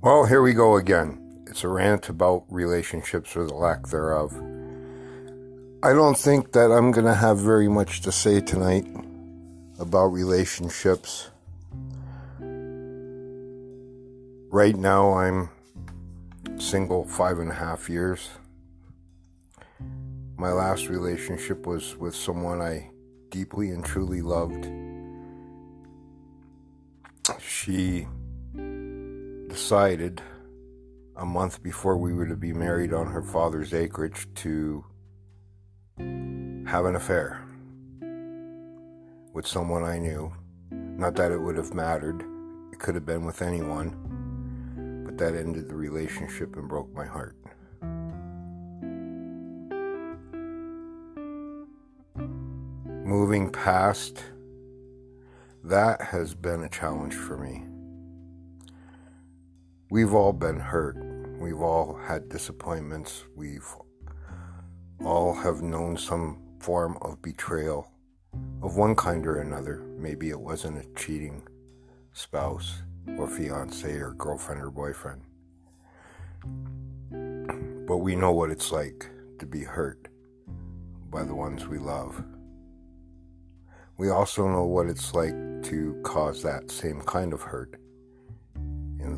Well, here we go again. It's a rant about relationships or the lack thereof. I don't think that I'm going to have very much to say tonight about relationships. Right now, I'm single five and a half years. My last relationship was with someone I deeply and truly loved. She decided a month before we were to be married on her father's acreage to have an affair with someone I knew. Not that it would have mattered, it could have been with anyone, but that ended the relationship and broke my heart. Moving past that has been a challenge for me. We've all been hurt. We've all had disappointments. We've all have known some form of betrayal of one kind or another. Maybe it wasn't a cheating spouse or fiance or girlfriend or boyfriend. But we know what it's like to be hurt by the ones we love. We also know what it's like to cause that same kind of hurt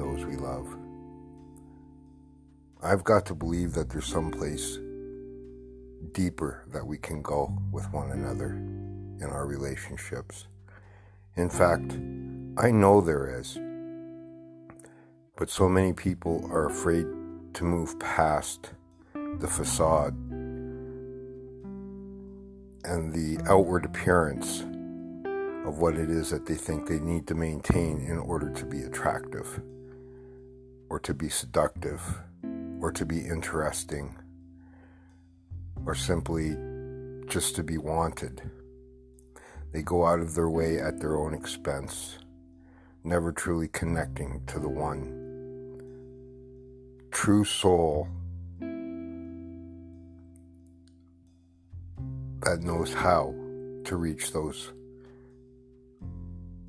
those we love. I've got to believe that there's some place deeper that we can go with one another in our relationships. In fact, I know there is. But so many people are afraid to move past the facade and the outward appearance of what it is that they think they need to maintain in order to be attractive or to be seductive or to be interesting or simply just to be wanted. They go out of their way at their own expense, never truly connecting to the one true soul that knows how to reach those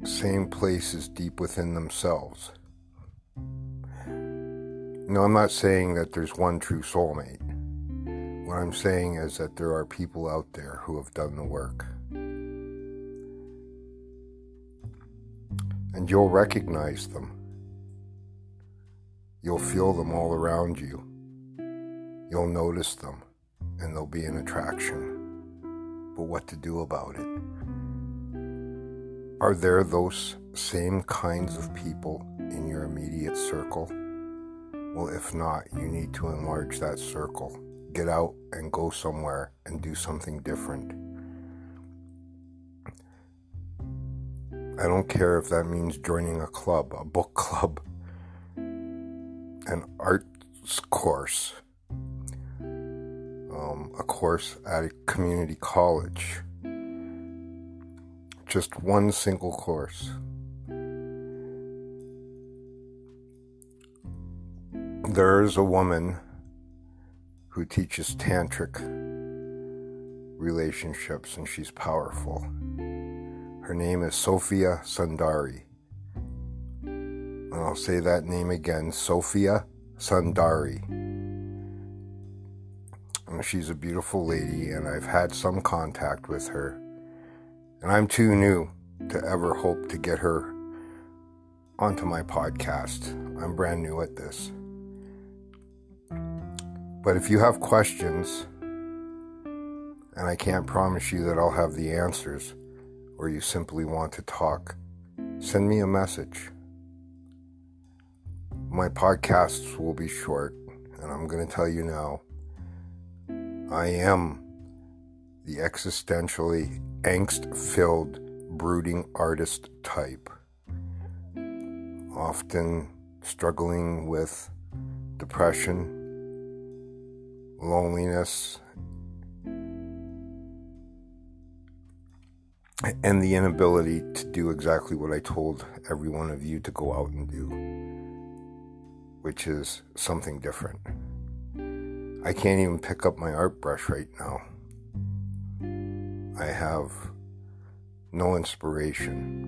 same places deep within themselves. No, I'm not saying that there's one true soulmate. What I'm saying is that there are people out there who have done the work. And you'll recognize them. You'll feel them all around you. You'll notice them, and they'll be an attraction. But what to do about it? Are there those same kinds of people in your immediate circle? Well, if not, you need to enlarge that circle. Get out and go somewhere and do something different. I don't care if that means joining a club, a book club, an arts course, um, a course at a community college just one single course. There's a woman who teaches tantric relationships and she's powerful. Her name is Sofia Sundari. And I'll say that name again Sofia Sundari. And she's a beautiful lady, and I've had some contact with her. And I'm too new to ever hope to get her onto my podcast. I'm brand new at this. But if you have questions, and I can't promise you that I'll have the answers, or you simply want to talk, send me a message. My podcasts will be short, and I'm going to tell you now I am the existentially angst filled, brooding artist type, often struggling with depression, loneliness, and the inability to do exactly what I told every one of you to go out and do, which is something different. I can't even pick up my art brush right now. I have no inspiration.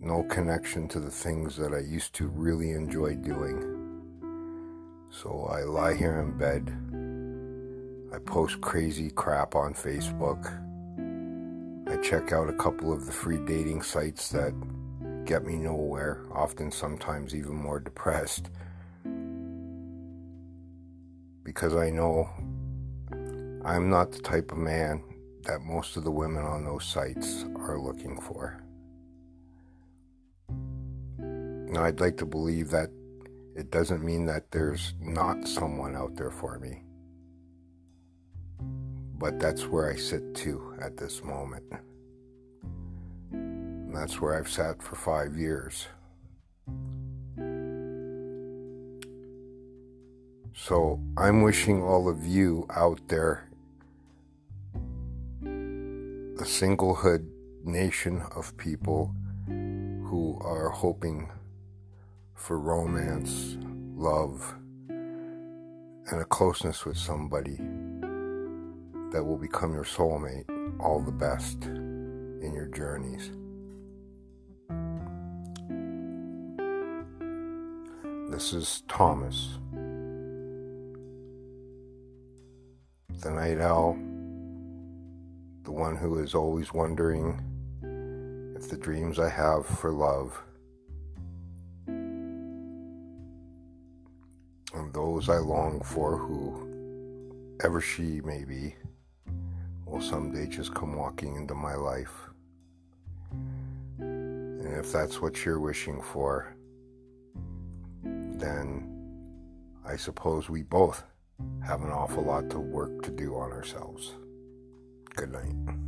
no connection to the things that I used to really enjoy doing. So I lie here in bed. I post crazy crap on Facebook. I check out a couple of the free dating sites that get me nowhere, often sometimes even more depressed. Because I know I'm not the type of man that most of the women on those sites are looking for. Now, I'd like to believe that it doesn't mean that there's not someone out there for me. But that's where I sit too at this moment. And that's where I've sat for five years. So I'm wishing all of you out there a singlehood nation of people who are hoping for romance, love, and a closeness with somebody that will become your soulmate, all the best in your journeys. This is Thomas, the night owl, the one who is always wondering if the dreams I have for love and those I long for, who ever she may be, will someday just come walking into my life. And if that's what you're wishing for, then I suppose we both have an awful lot to work to do on ourselves. Good night.